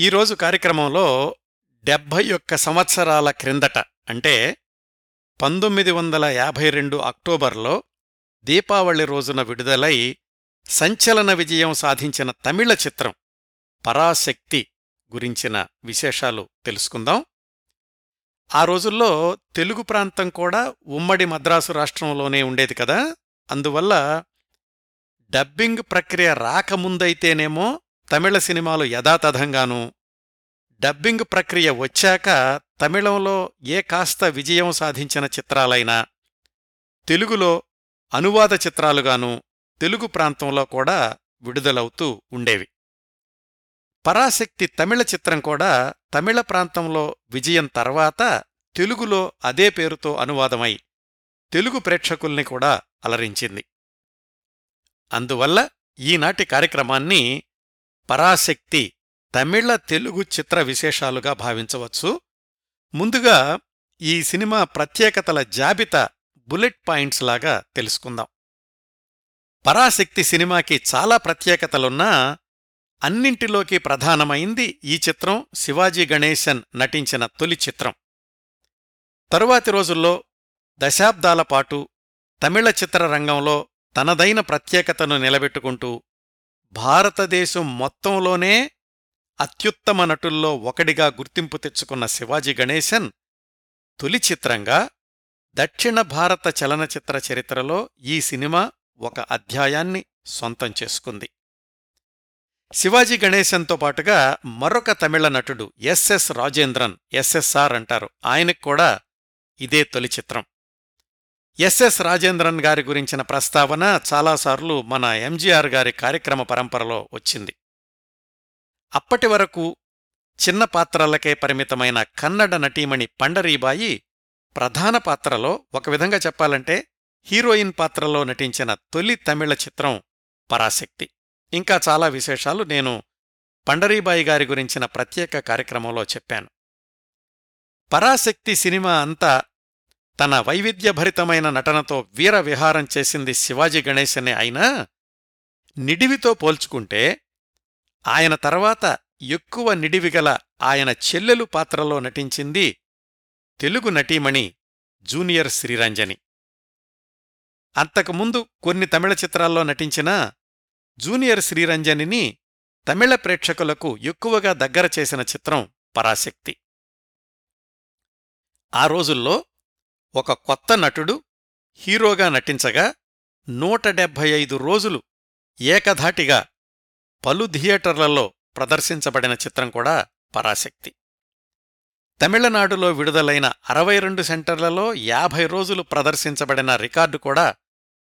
ఈరోజు కార్యక్రమంలో డెబ్భై ఒక్క సంవత్సరాల క్రిందట అంటే పంతొమ్మిది వందల యాభై రెండు అక్టోబర్లో దీపావళి రోజున విడుదలై సంచలన విజయం సాధించిన తమిళ చిత్రం పరాశక్తి గురించిన విశేషాలు తెలుసుకుందాం. ఆ రోజుల్లో తెలుగు ప్రాంతం కూడా ఉమ్మడి మద్రాసు రాష్ట్రంలోనే ఉండేది కదా. అందువల్ల డబ్బింగ్ ప్రక్రియ రాకముందైతేనేమో తమిళ సినిమాలు యథాతథంగానూ డబ్బింగ్ ప్రక్రియ వచ్చాక తమిళంలో ఏ కాస్త విజయం సాధించిన చిత్రాలైనా తెలుగులో అనువాద చిత్రాలుగాను తెలుగు ప్రాంతంలో కూడా విడుదలవుతూ ఉండేవి. పరాశక్తి తమిళ చిత్రం కూడా తమిళ ప్రాంతంలో విజయం తర్వాత తెలుగులో అదే పేరుతో అనువాదమై తెలుగు ప్రేక్షకుల్ని కూడా అలరించింది. అందువల్ల ఈనాటి కార్యక్రమాన్ని పరాశక్తి తమిళ తెలుగు చిత్ర విశేషాలుగా భావించవచ్చు. ముందుగా ఈ సినిమా ప్రత్యేకతల జాబితా బుల్లెట్ పాయింట్స్ లాగా తెలుసుకుందాం. పరాశక్తి సినిమాకి చాలా ప్రత్యేకతలున్నా అన్నింటిలోకి ప్రధానమైంది ఈ చిత్రం శివాజీ గణేశన్ నటించిన తొలి చిత్రం. తరువాతి రోజుల్లో దశాబ్దాల పాటు తమిళ చిత్రరంగంలో తనదైన ప్రత్యేకతను నిలబెట్టుకుంటూ భారతదేశం మొత్తంలోనే అత్యుత్తమ నటుల్లో ఒకడిగా గుర్తింపు తెచ్చుకున్న శివాజీ గణేశన్ తొలి చిత్రంగా దక్షిణ భారత చలనచిత్ర చరిత్రలో ఈ సినిమా ఒక అధ్యాయాన్ని సొంతం చేసుకుంది. శివాజీ గణేశన్తో పాటుగా మరొక తమిళ నటుడు ఎస్ఎస్ రాజేంద్రన్ ఎస్ఎస్ఆర్ అంటారు. ఆయనకు కూడా ఇదే తొలి చిత్రం. ఎస్ఎస్ రాజేంద్రన్ గారి గురించిన ప్రస్తావన చాలాసార్లు మన ఎంజీఆర్ గారి కార్యక్రమ పరంపరలో వచ్చింది. అప్పటి వరకు చిన్న పాత్రలకే పరిమితమైన కన్నడ నటీమణి పండరీబాయి ప్రధాన పాత్రలో ఒక విధంగా చెప్పాలంటే హీరోయిన్ పాత్రలో నటించిన తొలి తమిళ చిత్రం పరాశక్తి. ఇంకా చాలా విశేషాలు నేను పండరీబాయి గారి గురించిన ప్రత్యేక కార్యక్రమంలో చెప్పాను. పరాశక్తి సినిమా అంతా తన వైవిధ్యభరితమైన నటనతో వీర విహారం చేసింది శివాజీ గణేశనే అయినా నిడివితో పోల్చుకుంటే ఆయన తర్వాత ఎక్కువ నిడివిగల ఆయన చెల్లెలు పాత్రలో నటించింది తెలుగు నటీమణి జూనియర్ శ్రీరంజని. అంతకుముందు కొన్ని తమిళ చిత్రాల్లో నటించిన జూనియర్ శ్రీరంజనిని తమిళ ప్రేక్షకులకు ఎక్కువగా దగ్గర చేసిన చిత్రం పరాశక్తి. ఆ రోజుల్లో ఒక కొత్త నటుడు హీరోగా నటించగా నూట డెబ్భై ఐదు రోజులు ఏకధాటిగా పలు థియేటర్లలో ప్రదర్శించబడిన చిత్రం కూడా పరాశక్తి. తమిళనాడులో విడుదలైన అరవై రెండు సెంటర్లలో యాభై రోజులు ప్రదర్శించబడిన రికార్డు కూడా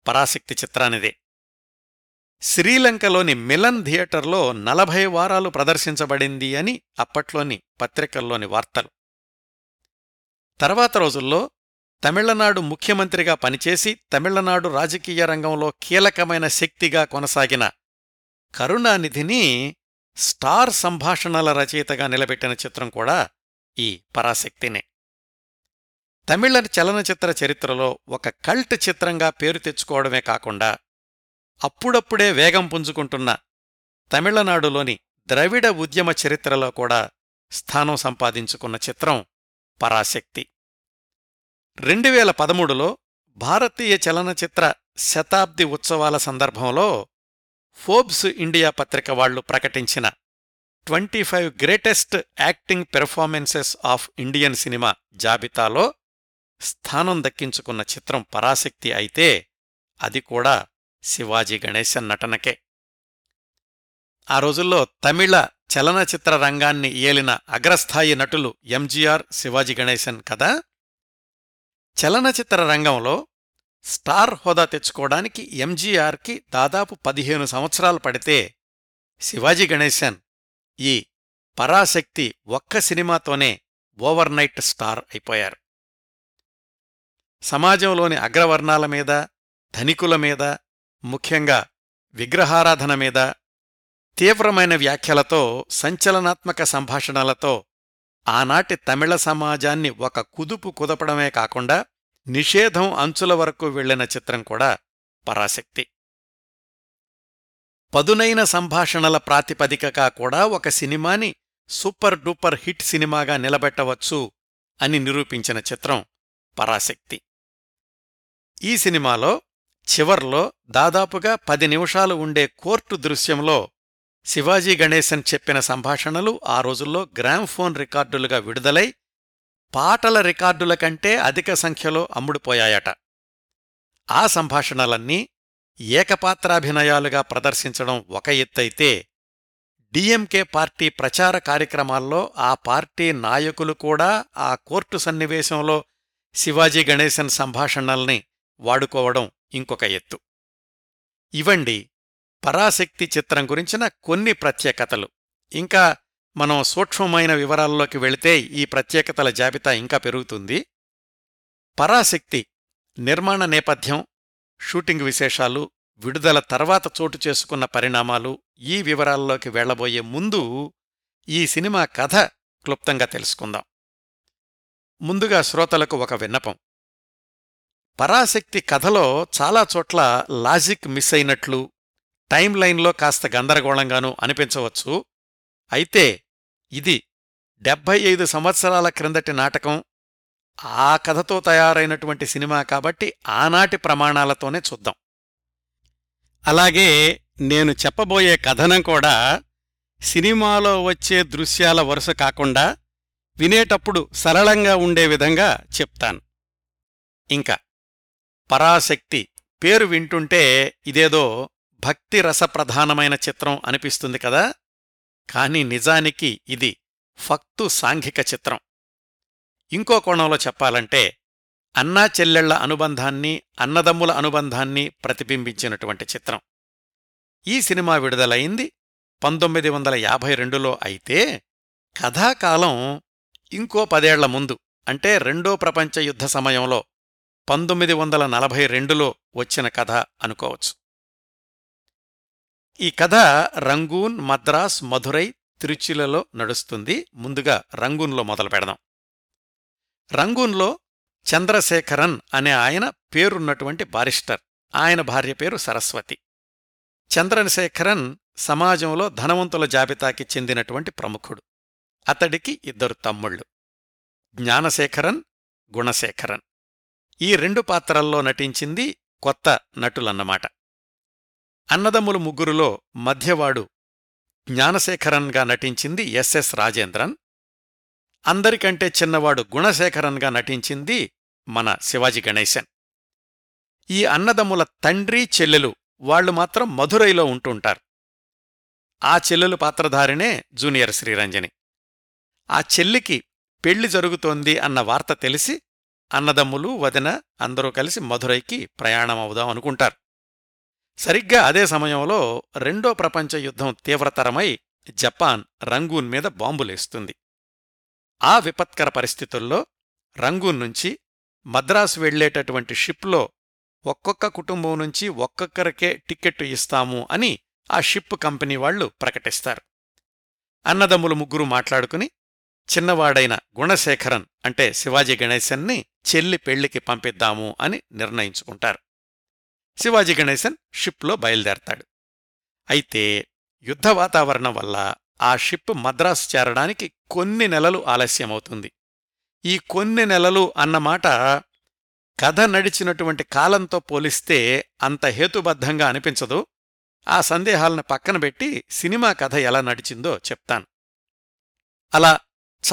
పరాశక్తి చిత్రానిదే. శ్రీలంకలోని మిలన్ థియేటర్లో నలభై వారాలు ప్రదర్శించబడింది అని అప్పట్లోని పత్రికల్లోని వార్తలు. తర్వాత రోజుల్లో తమిళనాడు ముఖ్యమంత్రిగా పనిచేసి తమిళనాడు రాజకీయ రంగంలో కీలకమైన శక్తిగా కొనసాగిన కరుణానిధిని స్టార్ సంభాషణల రచయితగా నిలబెట్టిన చిత్రం కూడా ఈ పరాశక్తినే. తమిళ చలనచిత్ర చరిత్రలో ఒక కల్ట్ చిత్రంగా పేరు తెచ్చుకోవడమే కాకుండా అప్పుడప్పుడే వేగం పుంజుకుంటున్న తమిళనాడులోని ద్రవిడ ఉద్యమ చరిత్రలో కూడా స్థానం సంపాదించుకున్న చిత్రం పరాశక్తి. రెండువేల పదమూడులో భారతీయ చలనచిత్ర శతాబ్ది ఉత్సవాల సందర్భంలో ఫోర్బ్స్ ఇండియా పత్రిక వాళ్ళు ప్రకటించిన twenty five greatest acting performances of Indian cinema జాబితాలో స్థానం దక్కించుకున్న చిత్రం పరాశక్తి అయితే అది కూడా శివాజీ గణేశన్ నటనకే. ఆ రోజుల్లో తమిళ చలనచిత్ర రంగాన్ని ఏలిన అగ్రస్థాయి నటులు ఎంజీఆర్ శివాజీ గణేశన్ కదా? చలనచిత్ర రంగంలో స్టార్ హోదా తెచ్చుకోవడానికి ఎంజీఆర్కి దాదాపు పదిహేను సంవత్సరాలు పడితే శివాజీ గణేశన్ ఈ పరాశక్తి ఒక్క సినిమాతోనే ఓవర్నైట్ స్టార్ అయిపోయారు. సమాజంలోని అగ్రవర్ణాల మీద ధనికుల మీద ముఖ్యంగా విగ్రహారాధన మీద తీవ్రమైన వ్యాఖ్యలతో సంచలనాత్మక సంభాషణలతో ఆనాటి తమిళ సమాజాన్ని ఒక కుదుపు కుదపడమే కాకుండా నిషేధం అంచుల వరకు వెళ్ళిన చిత్రం కూడా పరాశక్తి. పదునైన సంభాషణల ప్రాతిపదికగా కూడా ఒక సినిమాని సూపర్ డూపర్ హిట్ సినిమాగా నిలబెట్టవచ్చు అని నిరూపించిన చిత్రం పరాశక్తి. ఈ సినిమాలో చివర్లో దాదాపుగా పది నిమిషాలు ఉండే కోర్టు దృశ్యంలో శివాజీ గణేశన్ చెప్పిన సంభాషణలు ఆ రోజుల్లో గ్రామ్ఫోన్ రికార్డులుగా విడుదలై పాటల రికార్డుల కంటే అధిక సంఖ్యలో అమ్ముడుపోయాయట. ఆ సంభాషణలన్నీ ఏకపాత్రాభినయాలుగా ప్రదర్శించడం ఒక ఎత్తైతే డిఎంకే పార్టీ ప్రచార కార్యక్రమాల్లో ఆ పార్టీ నాయకులు కూడా ఆ కోర్టు సన్నివేశంలో శివాజీ గణేశన్ సంభాషణల్ని వాడుకోవడం ఇంకొక ఎత్తు. ఇవండి పరాశక్తి చిత్రం గురించిన కొన్ని ప్రత్యేకతలు. ఇంకా మనం సూక్ష్మమైన వివరాల్లోకి వెళితే ఈ ప్రత్యేకతల జాబితా ఇంకా పెరుగుతుంది. పరాశక్తి నిర్మాణ నేపథ్యం షూటింగ్ విశేషాలు విడుదల తర్వాత చోటు చేసుకున్న పరిణామాలు ఈ వివరాల్లోకి వెళ్ళబోయే ముందు ఈ సినిమా కథ క్లుప్తంగా తెలుసుకుందాం. ముందుగా శ్రోతలకు ఒక విన్నపం. పరాశక్తి కథలో చాలా చోట్ల లాజిక్ మిస్ అయినట్లు టైం లైన్లో కాస్త గందరగోళంగానూ అనిపించవచ్చు. అయితే ఇది డెబ్భై ఐదు సంవత్సరాల క్రిందటి నాటకం. ఆ కథతో తయారైనటువంటి సినిమా కాబట్టి ఆనాటి ప్రమాణాలతోనే చూద్దాం. అలాగే నేను చెప్పబోయే కథనం కూడా సినిమాలో వచ్చే దృశ్యాల వరుస కాకుండా వినేటప్పుడు సరళంగా ఉండే విధంగా చెప్తాను. ఇంకా పరాశక్తి పేరు వింటుంటే ఇదేదో భక్తి రసప్రధానమైన చిత్రం అనిపిస్తుంది కదా? కాని నిజానికి ఇది ఫక్తు సాంఘిక చిత్రం. ఇంకో కోణంలో చెప్పాలంటే అన్నా చెల్లెళ్ళ అనుబంధాన్ని అన్నదమ్ముల అనుబంధాన్ని ప్రతిబింబించినటువంటి చిత్రం. ఈ సినిమా విడుదలైంది పంతొమ్మిది వందల యాభై రెండులో అయితే కథాకాలం ఇంకో పదేళ్ళ ముందు అంటే రెండో ప్రపంచ యుద్ధ సమయంలో పంతొమ్మిది వందల నలభై రెండులో వచ్చిన కథ అనుకోవచ్చు. ఈ కథ రంగూన్ మద్రాస్ మధురై తిరుచిలలో నడుస్తుంది. ముందుగా రంగూన్లో మొదలు పెడదాం. రంగూన్లో చంద్రశేఖరన్ అనే ఆయన పేరున్నటువంటి బారిస్టర్. ఆయన భార్య పేరు సరస్వతి. చంద్రశేఖరన్ సమాజంలో ధనవంతుల జాబితాకి చెందినటువంటి ప్రముఖుడు. అతడికి ఇద్దరు తమ్ముళ్ళు. జ్ఞానశేఖరన్ గుణశేఖరన్. ఈ రెండు పాత్రల్లో నటించింది కొత్త నటులన్నమాట. అన్నదమ్ములు ముగ్గురులో మధ్యవాడు జ్ఞానశేఖరన్గా నటించింది ఎస్ఎస్ రాజేంద్రన్. అందరికంటే చిన్నవాడు గుణశేఖరన్గా నటించింది మన శివాజీ గణేశన్. ఈ అన్నదమ్ముల తండ్రి చెల్లెలు వాళ్ళు మాత్రం మధురైలో ఉంటుంటారు. ఆ చెల్లెలు పాత్రధారినే జూనియర్ శ్రీరంజని. ఆ చెల్లికి పెళ్ళి జరుగుతోంది అన్న వార్త తెలిసి అన్నదమ్ములు వదిన అందరూ కలిసి మధురైకి ప్రయాణమవుదాం అనుకుంటారు. సరిగ్గా అదే సమయంలో రెండో ప్రపంచ యుద్ధం తీవ్రతరమై జపాన్ రంగూన్ మీద బాంబులేస్తుంది. ఆ విపత్కర పరిస్థితుల్లో రంగూన్ నుంచి మద్రాసు వెళ్ళేటటువంటి షిప్లో ఒక్కొక్క కుటుంబం నుంచి ఒక్కొక్కరికే టిక్కెట్టు ఇస్తాము అని ఆ షిప్ కంపెనీ వాళ్ళు ప్రకటిస్తారు. అన్నదమ్ములు ముగ్గురు మాట్లాడుకుని చిన్నవాడైన గుణశేఖరన్ అంటే శివాజీ గణేశన్ని చెల్లి పెళ్ళికి పంపిద్దాము అని నిర్ణయించుకుంటారు. శివాజీ గణేశన్ షిప్లో బయలుదేరతాడు. అయితే యుద్ధ వాతావరణం వల్ల ఆ షిప్ మద్రాసు చేరడానికి కొన్ని నెలలు ఆలస్యమవుతుంది. ఈ కొన్ని నెలలు అన్నమాట కథ నడిచినటువంటి కాలంతో పోలిస్తే అంత హేతుబద్ధంగా అనిపించదు. ఆ సందేహాలను పక్కన పెట్టి సినిమా కథ ఎలా నడిచిందో చెప్తాను. అలా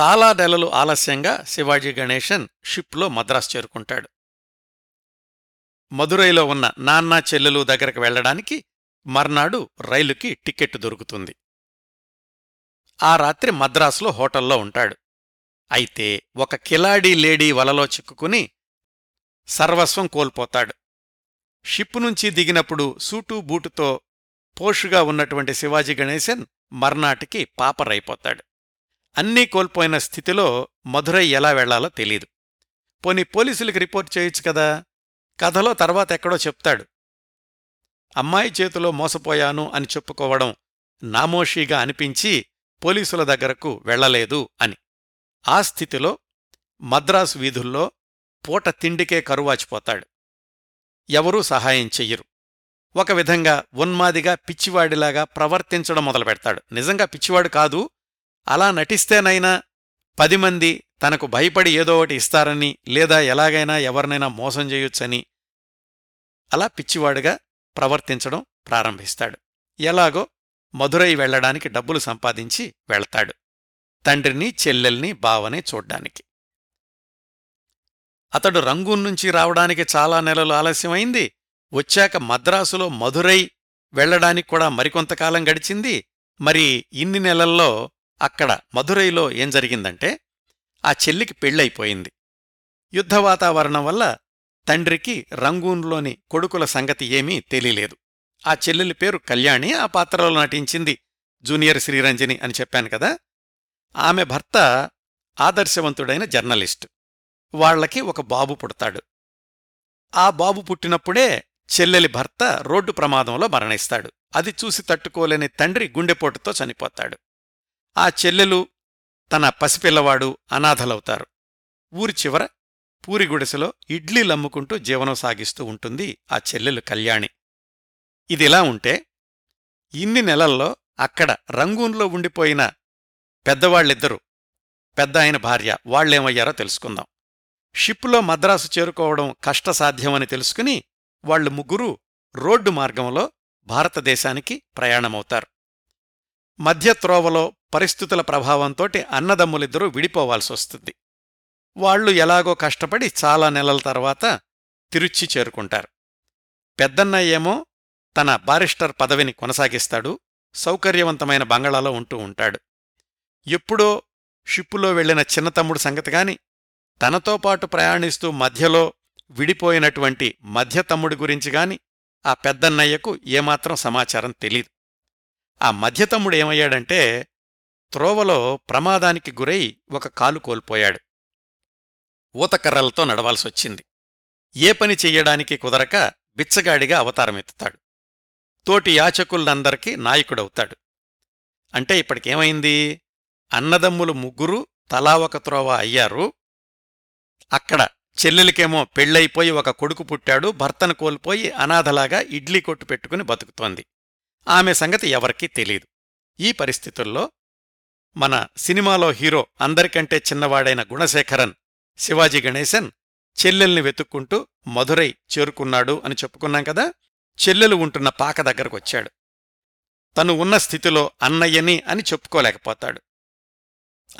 చాలా నెలలు ఆలస్యంగా శివాజీ గణేశన్ షిప్లో మద్రాసు చేరుకుంటాడు. మదురైలో ఉన్న నాన్న చెల్లెలు దగ్గరకు వెళ్ళడానికి మర్నాడు రైలుకి టిక్కెట్టు దొరుకుతుంది. ఆ రాత్రి మద్రాసులో హోటల్లో ఉంటాడు. అయితే ఒక కిలాడీ లేడీ వలలో చిక్కుకుని సర్వస్వం కోల్పోతాడు. షిప్పు నుంచి దిగినప్పుడు సూటు బూటుతో పోషుగా ఉన్నటువంటి శివాజీ గణేశన్ మర్నాటికి పాపరైపోతాడు. అన్నీ కోల్పోయిన స్థితిలో మధురై ఎలా వెళ్ళాలో తెలీదు. పోని పోలీసులకి రిపోర్ట్ చేయొచ్చు కదా? కథలో తర్వాత ఎక్కడో చెప్తాడు. అమ్మాయి చేతిలో మోసపోయాను అని చెప్పుకోవడం నామోషీగా అనిపించి పోలీసుల దగ్గరకు వెళ్ళలేదు అని. ఆ స్థితిలో మద్రాసు వీధుల్లో పూట తిండికే కరువాచిపోతాడు. ఎవరూ సహాయం చెయ్యరు. ఒక విధంగా ఉన్మాదిగా పిచ్చివాడిలాగా ప్రవర్తించడం మొదలుపెడతాడు. నిజంగా పిచ్చివాడు కాదు. అలా నటిస్తేనైనా పది మంది తనకు భయపడి ఏదో ఒకటి ఇస్తారని లేదా ఎలాగైనా ఎవరినైనా మోసం చేయొచ్చని అలా పిచ్చివాడుగా ప్రవర్తించడం ప్రారంభిస్తాడు. ఎలాగో మధురై వెళ్ళడానికి డబ్బులు సంపాదించి వెళ్తాడు. తండ్రిని చెల్లెల్ని బావని చూడ్డానికి. అతడు రంగూన్ నుంచి రావడానికి చాలా నెలలు ఆలస్యమైంది. వచ్చాక మద్రాసులో మధురై వెళ్ళడానికి కూడా మరికొంతకాలం గడిచింది. మరి ఇన్ని నెలల్లో అక్కడ మధురైలో ఏం జరిగిందంటే ఆ చెల్లికి పెళ్ళైపోయింది. యుద్ధ వాతావరణం వల్ల తండ్రికి రంగూన్లోని కొడుకుల సంగతి ఏమీ తెలియలేదు. ఆ చెల్లెలి పేరు కళ్యాణి ఆ పాత్రలో నటించింది జూనియర్ శ్రీరంజని అని చెప్పాను కదా. ఆమె భర్త ఆదర్శవంతుడైన జర్నలిస్టు. వాళ్ళకి ఒక బాబు పుడతాడు. ఆ బాబు పుట్టినప్పుడే చెల్లెలి భర్త రోడ్డు ప్రమాదంలో మరణిస్తాడు. అది చూసి తట్టుకోలేని తండ్రి గుండెపోటుతో చనిపోతాడు. ఆ చెల్లెలు తన పసిపిల్లవాడు అనాథలవుతారు. ఊరి చివర పూరిగుడిసెలో ఇడ్లీలమ్ముకుంటూ జీవనం సాగిస్తూ ఉంటుంది ఆ చెల్లెలు కళ్యాణి. ఇదిలా ఉంటే ఇన్ని నెలల్లో అక్కడ రంగూన్లో ఉండిపోయిన పెద్దవాళ్ళిద్దరూ పెద్ద ఆయన భార్య వాళ్ళేమయ్యారో తెలుసుకుందాం. షిప్లో మద్రాసు చేరుకోవడం కష్టసాధ్యమని తెలుసుకుని వాళ్ళు ముగ్గురూ రోడ్డు మార్గంలో భారతదేశానికి ప్రయాణమవుతారు. మధ్య త్రోవలో పరిస్థితుల ప్రభావంతోటి అన్నదమ్ములిద్దరూ విడిపోవాల్సొస్తుంది. వాళ్ళు ఎలాగో కష్టపడి చాలా నెలల తర్వాత తిరుచ్చి చేరుకుంటారు. పెద్దన్నయ్యేమో తన బారిస్టర్ పదవిని కొనసాగిస్తాడు సౌకర్యవంతమైన బంగళాలో ఉంటూ ఉంటాడు. ఎప్పుడో షిప్పులో వెళ్ళిన చిన్నతమ్ముడు సంగతిగాని తనతో పాటు ప్రయాణిస్తూ మధ్యలో విడిపోయినటువంటి మధ్యతమ్ముడి గురించి గాని ఆ పెద్దన్నయ్యకు ఏమాత్రం సమాచారం తెలీదు. ఆ మధ్యతమ్ముడు ఏమయ్యాడంటే త్రోవలో ప్రమాదానికి గురై ఒక కాలు కోల్పోయాడు. ఊతకర్రలతో నడవాల్సొచ్చింది. ఏ పని చెయ్యడానికి కుదరక బిచ్చగాడిగా అవతారమెత్తుతాడు. తోటి యాచకులందరికీ నాయకుడవుతాడు. అంటే ఇప్పటికేమైంది? అన్నదమ్ములు ముగ్గురు తలా ఒక త్రోవ అయ్యారు. అక్కడ చెల్లెలికేమో పెళ్ళైపోయి ఒక కొడుకు పుట్టాడు. భర్తను కోల్పోయి అనాథలాగా ఇడ్లీ కొట్టు పెట్టుకుని బతుకుతోంది. ఆమె సంగతి ఎవరికీ తెలీదు. ఈ పరిస్థితుల్లో మన సినిమాలో హీరో అందరికంటే చిన్నవాడైన గుణశేఖరన్ శివాజీ గణేశన్ చెల్లెల్ని వెతుక్కుంటూ మధురై చేరుకున్నాడు అని చెప్పుకున్నాం కదా? చెల్లెలు ఉంటున్న పాక దగ్గరకొచ్చాడు. తను ఉన్న స్థితిలో అన్నయ్యని అని చెప్పుకోలేకపోతాడు.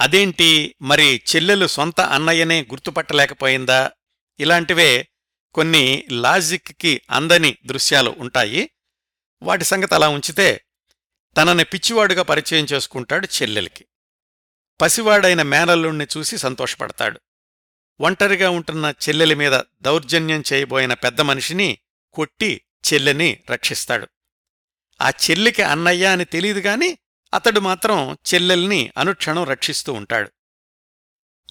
అదేంటి? మరి చెల్లెలు సొంత అన్నయ్యనే గుర్తుపట్టలేకపోయిందా? ఇలాంటివే కొన్ని లాజిక్కి అందని దృశ్యాలు ఉంటాయి. వాటి సంగతి అలా ఉంచితే తనని పిచ్చివాడుగా పరిచయం చేసుకుంటాడు చెల్లెలికి. పసివాడైన మేనల్లుణ్ణి చూసి సంతోషపడతాడు. ఒంటరిగా ఉంటున్న చెల్లెలి మీద దౌర్జన్యం చేయబోయిన పెద్ద మనిషిని కొట్టి చెల్లెని రక్షిస్తాడు. ఆ చెల్లికి అన్నయ్య అని తెలియదు గాని అతడు మాత్రం చెల్లెల్ని అనుక్షణం రక్షిస్తూ ఉంటాడు.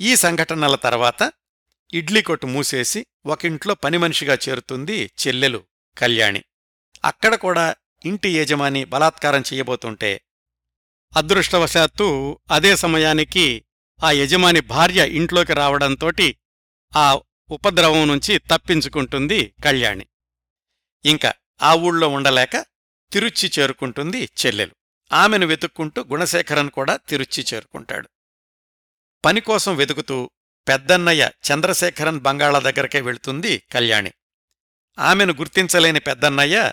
ఈ సంఘటనల తర్వాత ఇడ్లీ కొట్టు మూసేసి ఒకింట్లో పనిమనిషిగా చేరుతుంది చెల్లెలు కళ్యాణి. అక్కడ కూడా ఇంటి యజమాని బలాత్కారం చెయ్యబోతుంటే అదృష్టవశాత్తు అదే సమయానికి ఆ యజమాని భార్య ఇంట్లోకి రావడంతోటి ఆ ఉపద్రవం నుంచి తప్పించుకుంటుంది కళ్యాణి. ఇంకా ఆ ఊళ్ళో ఉండలేక తిరుచి చేరుకుంటుంది చెల్లెలు. ఆమెను వెతుక్కుంటూ గుణశేఖరన్ కూడా తిరుచి చేరుకుంటాడు. పనికోసం వెతుకుతూ పెద్దన్నయ్య చంద్రశేఖరన్ బంగాళా దగ్గరకే వెళుతుంది కళ్యాణి. ఆమెను గుర్తించలేని పెద్దన్నయ్య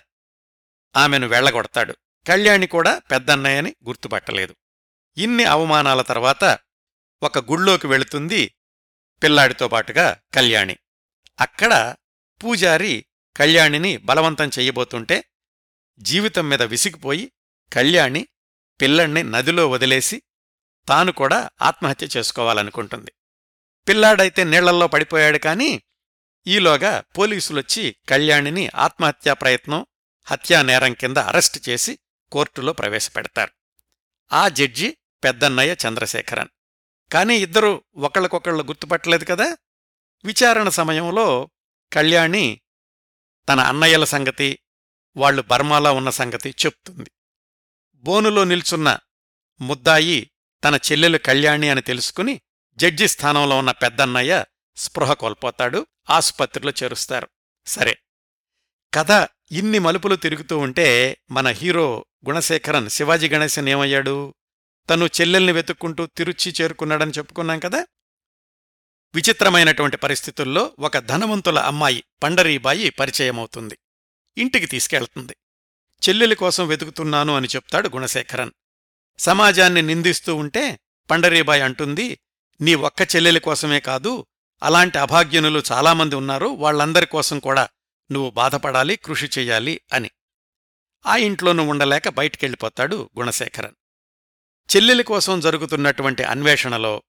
ఆమెను వెళ్ళగొడతాడు కళ్యాణి కూడా పెద్దన్నయ్యని గుర్తుపట్టలేదు. ఇన్ని అవమానాల తర్వాత ఒక గుళ్ళోకి వెళుతుంది పిల్లాడితో పాటుగా కళ్యాణి. అక్కడ పూజారి కళ్యాణిని బలవంతం చెయ్యబోతుంటే జీవితం మీద విసిగిపోయి కళ్యాణి పిల్లణ్ణి నదిలో వదిలేసి తాను కూడా ఆత్మహత్య చేసుకోవాలనుకుంటుంది. పిల్లాడైతే నీళ్ళల్లో పడిపోయాడు కాని ఈలోగా పోలీసులొచ్చి కళ్యాణిని ఆత్మహత్యా ప్రయత్నం హత్యానేరం కింద అరెస్టు చేసి కోర్టులో ప్రవేశపెడతారు. ఆ జడ్జి పెద్దన్నయ్య చంద్రశేఖరన్. కానీ ఇద్దరూ ఒకళ్ళకొకళ్ళు గుర్తుపట్టలేదు కదా? విచారణ సమయంలో కళ్యాణి తన అన్నయ్యల సంగతి వాళ్ళు బర్మాలో ఉన్న సంగతి చెప్తుంది. బోనులో నిల్చున్న ముద్దాయి తన చెల్లెలు కళ్యాణి అని తెలుసుకుని జడ్జి స్థానంలో ఉన్న పెద్దన్నయ్య స్పృహ కోల్పోతాడు ఆసుపత్రిలో చేరుస్తారు. సరే. కథ ఇన్ని మలుపులు తిరుగుతూ ఉంటే మన హీరో గుణశేఖరన్ శివాజీ గణేశన్ ఏమయ్యాడు? తను చెల్లెల్ని వెతుక్కుంటూ తిరుచి చేరుకున్నాడని చెప్పుకున్నాం కదా? విచిత్రమైనటువంటి పరిస్థితుల్లో ఒక ధనవంతుల అమ్మాయి పండరీబాయి పరిచయమవుతుంది. ఇంటికి తీసుకెళ్తుంది. చెల్లెలి కోసం వెతుకుతున్నాను అని చెప్తాడు గుణశేఖరన్. సమాజాన్ని నిందిస్తూ ఉంటే పండరీబాయి అంటుంది నీ ఒక్క చెల్లెలి కోసమే కాదు అలాంటి అభాగ్యనులు చాలామంది ఉన్నారు వాళ్ళందరి కోసం కూడా నువ్వు బాధపడాలి కృషి చెయ్యాలి అని. ఆ ఇంట్లోనూ ఉండలేక బయటికెళ్ళిపోతాడు గుణశేఖరన్. చెల్లెలి కోసం జరుగుతున్నటువంటి అన్వేషణలో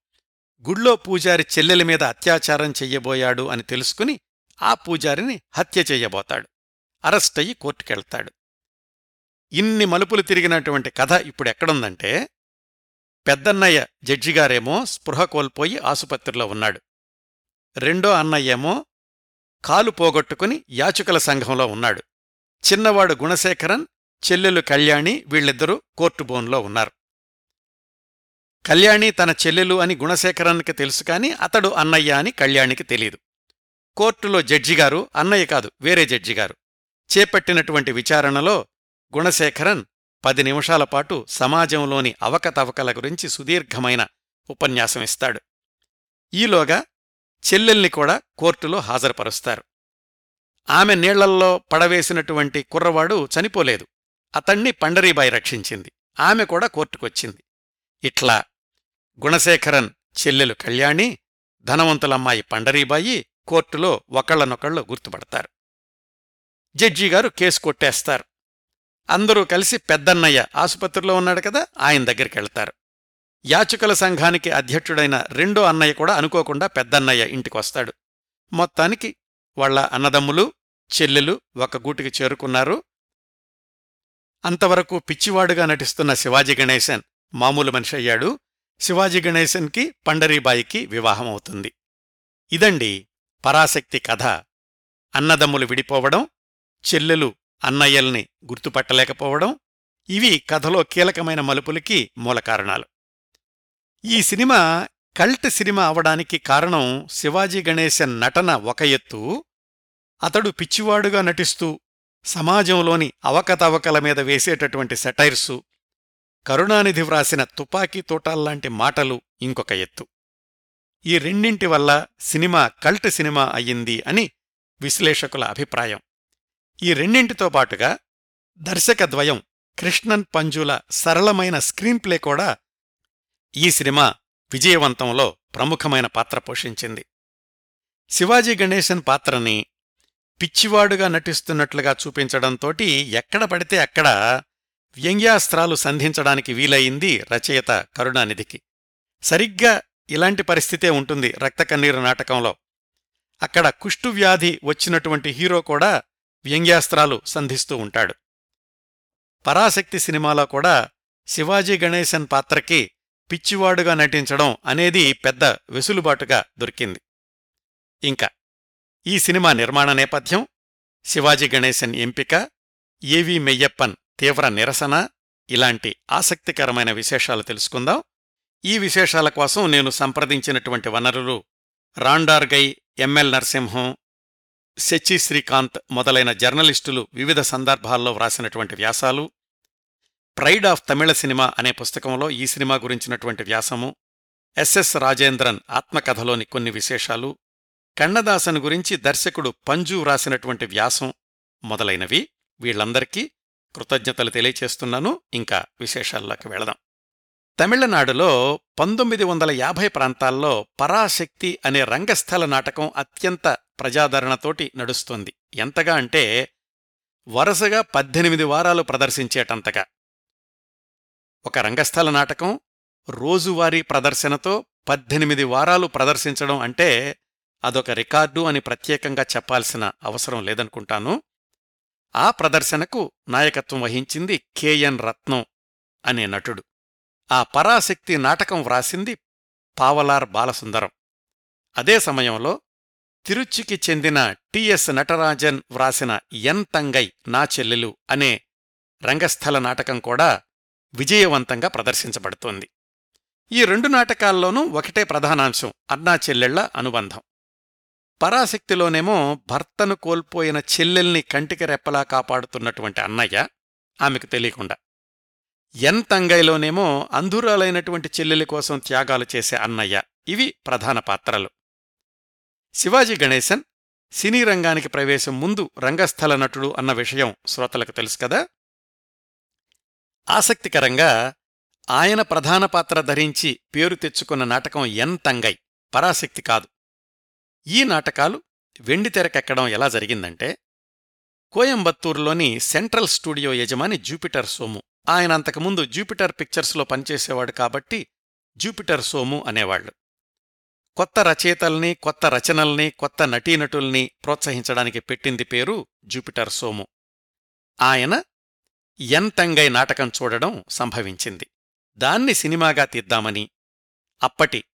గుళ్ళో పూజారి చెల్లెలి మీద అత్యాచారం చెయ్యబోయాడు అని తెలుసుకుని ఆ పూజారిని హత్య చెయ్యబోతాడు. అరెస్టయ్యి కోర్టుకెళ్తాడు. ఇన్ని మలుపులు తిరిగినటువంటి కథ ఇప్పుడెక్కడుందంటే పెద్దన్నయ్య జడ్జిగారేమో స్పృహ కోల్పోయి ఆసుపత్రిలో ఉన్నాడు. రెండో అన్నయ్యేమో కాలు పోగొట్టుకుని యాచకుల సంఘంలో ఉన్నాడు. చిన్నవాడు గుణశేఖరన్ చెల్లెలు కళ్యాణి వీళ్ళిద్దరూ కోర్టు బోన్లో ఉన్నారు. కళ్యాణి తన చెల్లెలు అని గుణశేఖరన్కి తెలుసు కాని అతడు అన్నయ్య అని కళ్యాణికి తెలీదు. కోర్టులో జడ్జిగారు అన్నయ్య కాదు వేరే జడ్జిగారు చేపట్టినటువంటి విచారణలో గుణశేఖరన్ పది నిమిషాల పాటు సమాజంలోని అవకతవకల గురించి సుదీర్ఘమైన ఉపన్యాసం ఇస్తాడు. ఈలోగా చెల్లెల్ని కూడా కోర్టులో హాజరుపరుస్తారు. ఆమె నీళ్ళల్లో పడవేసినటువంటి కుర్రవాడు చనిపోలేదు. అతణ్ణి పండరీబాయి రక్షించింది. ఆమె కూడా కోర్టుకొచ్చింది. ఇట్లా గుణశేఖరన్ చెల్లెలు కళ్యాణి ధనవంతులమ్మాయి పండరీబాయి కోర్టులో ఒకళ్ళనొకళ్ళు గుర్తుపడతారు. జడ్జిగారు కేసు కొట్టేస్తారు. అందరూ కలిసి పెద్దన్నయ్య ఆసుపత్రిలో ఉన్నాడు కదా ఆయన దగ్గరికెళ్తారు. యాచకుల సంఘానికి అధ్యక్షుడైన రెండో అన్నయ్య కూడా అనుకోకుండా పెద్దన్నయ్య ఇంటికొస్తాడు. మొత్తానికి వాళ్ళ అన్నదమ్ములు చెల్లెలు ఒక గూటికి చేరుకున్నారు. అంతవరకు పిచ్చివాడుగా నటిస్తున్న శివాజీ గణేశన్ మామూలు మనిషి అయ్యాడు. శివాజీ గణేశన్కి పండరీబాయికి వివాహమవుతుంది ఇదండి పరాశక్తి కథ. అన్నదమ్ములు విడిపోవడం చెల్లెలు అన్నయ్యల్ని గుర్తుపట్టలేకపోవడం ఇవి కథలో కీలకమైన మలుపులకి మూల కారణాలు ఈ సినిమా కల్ట్ సినిమా అవడానికి కారణం శివాజీ గణేశన్ నటన ఒక ఎత్తు అతడు పిచ్చివాడుగా నటిస్తూ సమాజంలోని అవకతవకల మీద వేసేటటువంటి సెటైర్సు కరుణానిధి వ్రాసిన తుపాకీ తోటాల్లాంటి మాటలు ఇంకొక ఎత్తు. ఈ రెండింటి వల్ల సినిమా కల్ట్ సినిమా అయ్యింది అని విశ్లేషకుల అభిప్రాయం. ఈ రెండింటితో పాటుగా దర్శకద్వయం కృష్ణన్ పంజుల సరళమైన స్క్రీన్ ప్లే కూడా ఈ సినిమా విజయవంతంలో ప్రముఖమైన పాత్ర పోషించింది. శివాజీ గణేశన్ పాత్రని పిచ్చివాడుగా నటిస్తున్నట్లుగా చూపించడంతోటి ఎక్కడ పడితే అక్కడ వ్యంగ్యాస్త్రాలు సంధించడానికి వీలయింది రచయిత కరుణానిధికి. సరిగ్గా ఇలాంటి పరిస్థితే ఉంటుంది రక్తకన్నీరు నాటకంలో. అక్కడ కుష్టువ్యాధి వచ్చినటువంటి హీరో కూడా వ్యంగ్యాస్త్రాలు సంధిస్తూ ఉంటాడు. పరాశక్తి సినిమాలో కూడా శివాజీ గణేశన్ పాత్రకి పిచ్చివాడుగా నటించడం అనేది పెద్ద వెసులుబాటుగా దొరికింది. ఇంకా ఈ సినిమా నిర్మాణ నేపథ్యం శివాజీ గణేశన్ ఎంపిక ఏవి మెయ్యప్పన్ తీవ్ర నిరసన ఇలాంటి ఆసక్తికరమైన విశేషాలు తెలుసుకుందాం. ఈ విశేషాల కోసం నేను సంప్రదించినటువంటి వనరులు రాండార్గై ఎంఎల్ నరసింహం శచి శ్రీకాంత్ మొదలైన జర్నలిస్టులు వివిధ సందర్భాల్లో వ్రాసినటువంటి వ్యాసాలు ప్రైడ్ ఆఫ్ తమిళ సినిమా అనే పుస్తకంలో ఈ సినిమా గురించినటువంటి వ్యాసము ఎస్ఎస్ రాజేంద్రన్ ఆత్మకథలోని కొన్ని విశేషాలు కన్నదాసన్ గురించి దర్శకుడు పంజు వ్రాసినటువంటి వ్యాసం మొదలైనవి. వీళ్ళందరికీ కృతజ్ఞతలు తెలియచేస్తున్నాను. ఇంకా విశేషాల్లోకి వెళదాం. తమిళనాడులో పంతొమ్మిది వందల యాభై ప్రాంతాల్లో పరాశక్తి అనే రంగస్థల నాటకం అత్యంత ప్రజాదరణతోటి నడుస్తోంది. ఎంతగా అంటే వరుసగా పద్దెనిమిది వారాలు ప్రదర్శించేటంతగా. ఒక రంగస్థల నాటకం రోజువారీ ప్రదర్శనతో పద్దెనిమిది వారాలు ప్రదర్శించడం అంటే అదొక రికార్డు అని ప్రత్యేకంగా చెప్పాల్సిన అవసరం లేదనుకుంటాను. ఆ ప్రదర్శనకు నాయకత్వం వహించింది కెఎన్ రత్నం అనే నటుడు. ఆ పరాశక్తి నాటకం వ్రాసింది పావలార్ బాలసుందరం. అదే సమయంలో తిరుచికి చెందిన టిఎస్ నటరాజన్ వ్రాసిన ఎన్ తంగై నా చెల్లెలు అనే రంగస్థల నాటకం కూడా విజయవంతంగా ప్రదర్శించబడుతోంది. ఈ రెండు నాటకాల్లోనూ ఒకటే ప్రధానాంశం అన్నా చెల్లెళ్ళ అనుబంధం. పరాశక్తిలోనేమో భర్తను కోల్పోయిన చెల్లెల్ని కంటికి రెప్పలా కాపాడుతున్నటువంటి అన్నయ్య ఆమెకు తెలియకుండా. ఎన్ తంగైలోనేమో అంధురాలైనటువంటి చెల్లెలి కోసం త్యాగాలు చేసే అన్నయ్య ఇవి ప్రధాన పాత్రలు. శివాజీ గణేశన్ సినీ రంగానికి ప్రవేశం ముందు రంగస్థల నటుడు అన్న విషయం శ్రోతలకు తెలుసు కదా? ఆసక్తికరంగా ఆయన ప్రధాన పాత్ర ధరించి పేరు తెచ్చుకున్న నాటకం ఎన్ తంగై పరాశక్తి కాదు. ఈ నాటకాలు వెండితెరకెక్కడం ఎలా జరిగిందంటే కోయంబత్తూరులోని సెంట్రల్ స్టూడియో యజమాని జూపిటర్ సోము. ఆయన అంతకుముందు జూపిటర్ పిక్చర్స్లో పనిచేసేవాడు కాబట్టి జూపిటర్ సోము అనేవాళ్ళు కొత్త రచయితల్ని కొత్త రచనల్ని కొత్త నటీనటుల్ని ప్రోత్సహించడానికి పెట్టింది పేరు జూపిటర్ సోము. ఆయన ఎన్ తంగై నాటకం చూడడం సంభవించింది. దాన్ని సినిమాగా తీద్దామని అప్పటి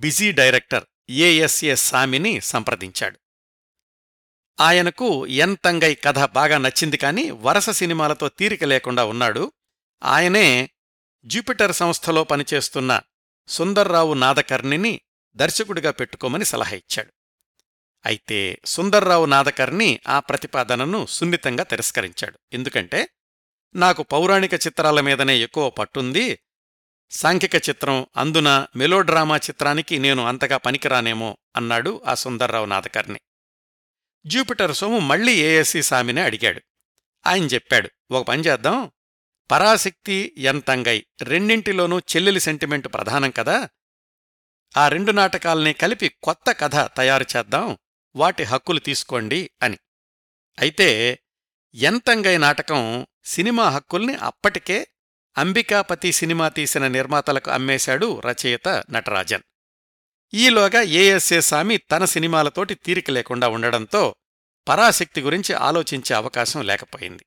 busy director A S A సామిని సంప్రదించాడు. ఆయనకు ఎన్ తంగై కథ బాగా నచ్చింది కాని వరస సినిమాలతో తీరిక లేకుండా ఉన్నాడు. ఆయనే జూపిటర్ సంస్థలో పనిచేస్తున్న సుందర్రావు నాదకర్ణిని దర్శకుడిగా పెట్టుకోమని సలహా ఇచ్చాడు. అయితే సుందర్రావు నాదకర్ణి ఆ ప్రతిపాదనను సున్నితంగా తిరస్కరించాడు. ఎందుకంటే నాకు పౌరాణిక చిత్రాల మీదనే ఎక్కువ పట్టుంది. సాంఘిక చిత్రం అందున మెలోడ్రామా చిత్రానికి నేను అంతగా పనికిరానేమో అన్నాడు ఆ సుందర్రావు నాదకర్ణి. జూపిటర్ సోము మళ్ళీ ఏఎస్సి సామినే అడిగాడు. ఆయన చెప్పాడు ఒక పని చేద్దాం. పరాశక్తి ఎంతంగై రెండింటిలోనూ చెల్లెలి సెంటిమెంట్ ప్రధానం కదా. ఆ రెండు నాటకాల్ని కలిపి కొత్త కథ తయారు చేద్దాం. వాటి హక్కులు తీసుకోండి అని. అయితే ఎంతంగై నాటకం సినిమా హక్కుల్ని అప్పటికే అంబికాపతి సినిమా తీసిన నిర్మాతలకు అమ్మేశాడు రచయిత నటరాజన్. ఈలోగా ఏఎస్ఏ సామి తన సినిమాలతోటి తీరిక లేకుండా ఉండడంతో పరాశక్తి గురించి ఆలోచించే అవకాశం లేకపోయింది.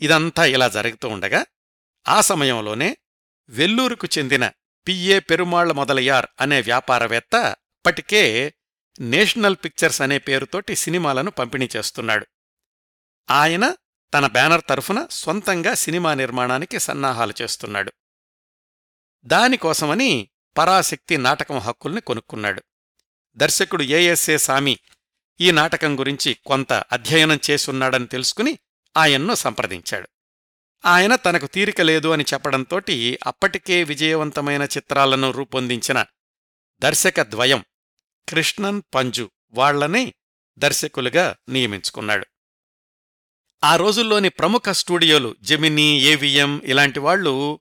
ఇదంతా ఇలా జరుగుతూ ఉండగా ఆ సమయంలోనే వెల్లూరుకు చెందిన పిఏ పెరుమాళ్ళ మొదలయ్యార్ అనే వ్యాపారవేత్త అప్పటికే నేషనల్ పిక్చర్స్ అనే పేరుతోటి సినిమాలను పంపిణీ చేస్తున్నాడు. ఆయన తన బ్యానర్ తరఫున సొంతంగా సినిమా నిర్మాణానికి సన్నాహాలు చేస్తున్నాడు. దానికోసమని పరాశక్తి నాటకం హక్కుల్ని కొనుక్కున్నాడు. దర్శకుడు ఏఎస్ఏ సామి ఈ నాటకం గురించి కొంత అధ్యయనం చేసున్నాడని తెలుసుకుని ఆయన్ను సంప్రదించాడు. ఆయన తనకు తీరిక లేదు అని చెప్పడంతోటి అప్పటికే విజయవంతమైన చిత్రాలను రూపొందించిన దర్శక ద్వయం కృష్ణన్ పంజు వాళ్ళని దర్శకులుగా నియమించుకున్నాడు. ఆ రోజుల్లోని ప్రముఖ స్టూడియోలు జెమినీ ఏవిఎం ఇలాంటి వాళ్ళు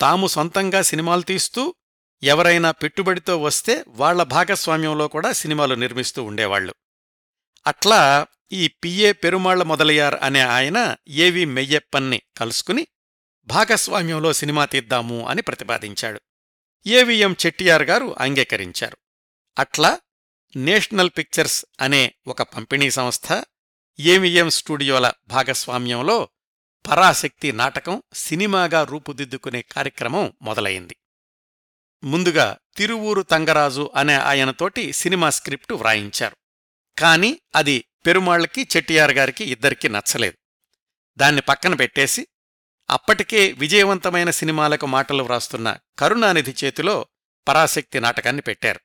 తాము సొంతంగా సినిమాలు తీస్తూ ఎవరైనా పెట్టుబడితో వస్తే వాళ్ళ భాగస్వామ్యంలో కూడా సినిమాలు నిర్మిస్తూ ఉండేవాళ్ళు అట్లా ఈ పిఏ పెరుమాళ్ళ మొదలయ్యార్ అనే ఆయన ఏవి మెయ్యప్పన్ని కలుసుకుని భాగస్వామ్యంలో సినిమా తీద్దాము అని ప్రతిపాదించాడు. ఏవిఎం చెట్టియార్ గారు అంగీకరించారు. అట్లా నేషనల్ పిక్చర్స్ అనే ఒక పంపిణీ సంస్థ ఏమిఎం స్టూడియోల భాగస్వామ్యంలో పరాశక్తి నాటకం సినిమాగా రూపుదిద్దుకునే కార్యక్రమం మొదలైంది. ముందుగా తిరువూరు తంగరాజు అనే ఆయనతోటి సినిమా స్క్రిప్టు వ్రాయించారు. కాని అది పెరుమాళ్ళకి చెట్టియార్ గారికి ఇద్దరికీ నచ్చలేదు. దాన్ని పక్కన పెట్టేసి అప్పటికే విజయవంతమైన సినిమాలకు మాటలు వ్రాస్తున్న కరుణానిధి చేతిలో పరాశక్తి నాటకాన్ని పెట్టారు.